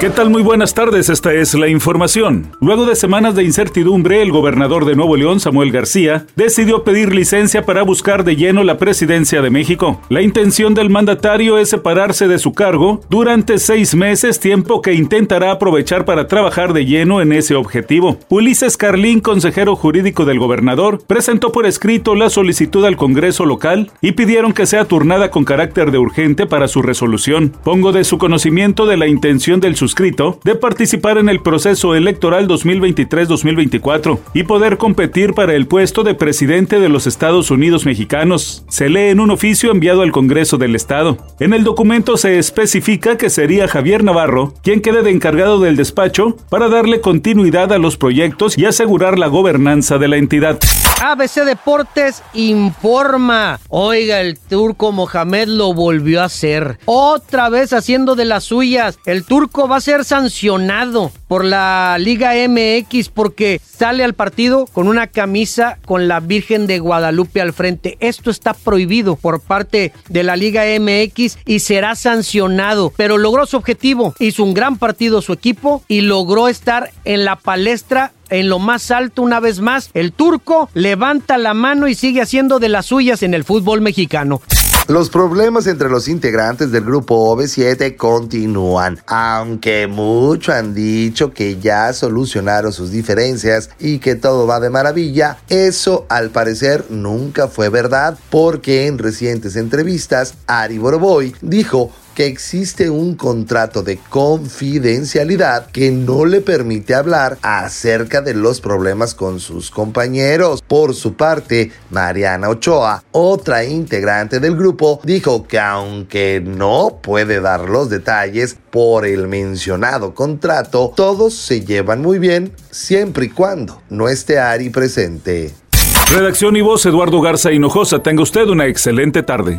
¿Qué tal? Muy buenas tardes, esta es la información. Luego de semanas de incertidumbre, el gobernador de Nuevo León, Samuel García, decidió pedir licencia para buscar de lleno la presidencia de México. La intención del mandatario es separarse de su cargo durante seis meses, tiempo que intentará aprovechar para trabajar de lleno en ese objetivo. Ulises Carlín, consejero jurídico del gobernador, presentó por escrito la solicitud al Congreso local y pidieron que sea turnada con carácter de urgente para su resolución. Pongo de su conocimiento de la intención del de participar en el proceso electoral 2023-2024 y poder competir para el puesto de presidente de los Estados Unidos mexicanos. Se lee en un oficio enviado al Congreso del Estado. En el documento se especifica que sería Javier Navarro quien quede de encargado del despacho para darle continuidad a los proyectos y asegurar la gobernanza de la entidad. ABC Deportes informa. Oiga, el turco Mohamed lo volvió a hacer. Otra vez haciendo de las suyas. El turco va ser sancionado por la Liga MX porque sale al partido con una camisa con la Virgen de Guadalupe al frente. Esto está prohibido por parte de la Liga MX y será sancionado, pero logró su objetivo. Hizo un gran partido su equipo y logró estar en la palestra en lo más alto una vez más. El turco levanta la mano y sigue haciendo de las suyas en el fútbol mexicano. Los problemas entre los integrantes del grupo OV7 continúan, aunque mucho han dicho que ya solucionaron sus diferencias y que todo va de maravilla, eso al parecer nunca fue verdad porque en recientes entrevistas Ari Boroboy dijo que existe un contrato de confidencialidad que no le permite hablar acerca de los problemas con sus compañeros. Por su parte, Mariana Ochoa, otra integrante del grupo, dijo que aunque no puede dar los detalles por el mencionado contrato, todos se llevan muy bien siempre y cuando no esté Ari presente. Redacción y voz Eduardo Garza Hinojosa. Tenga usted una excelente tarde.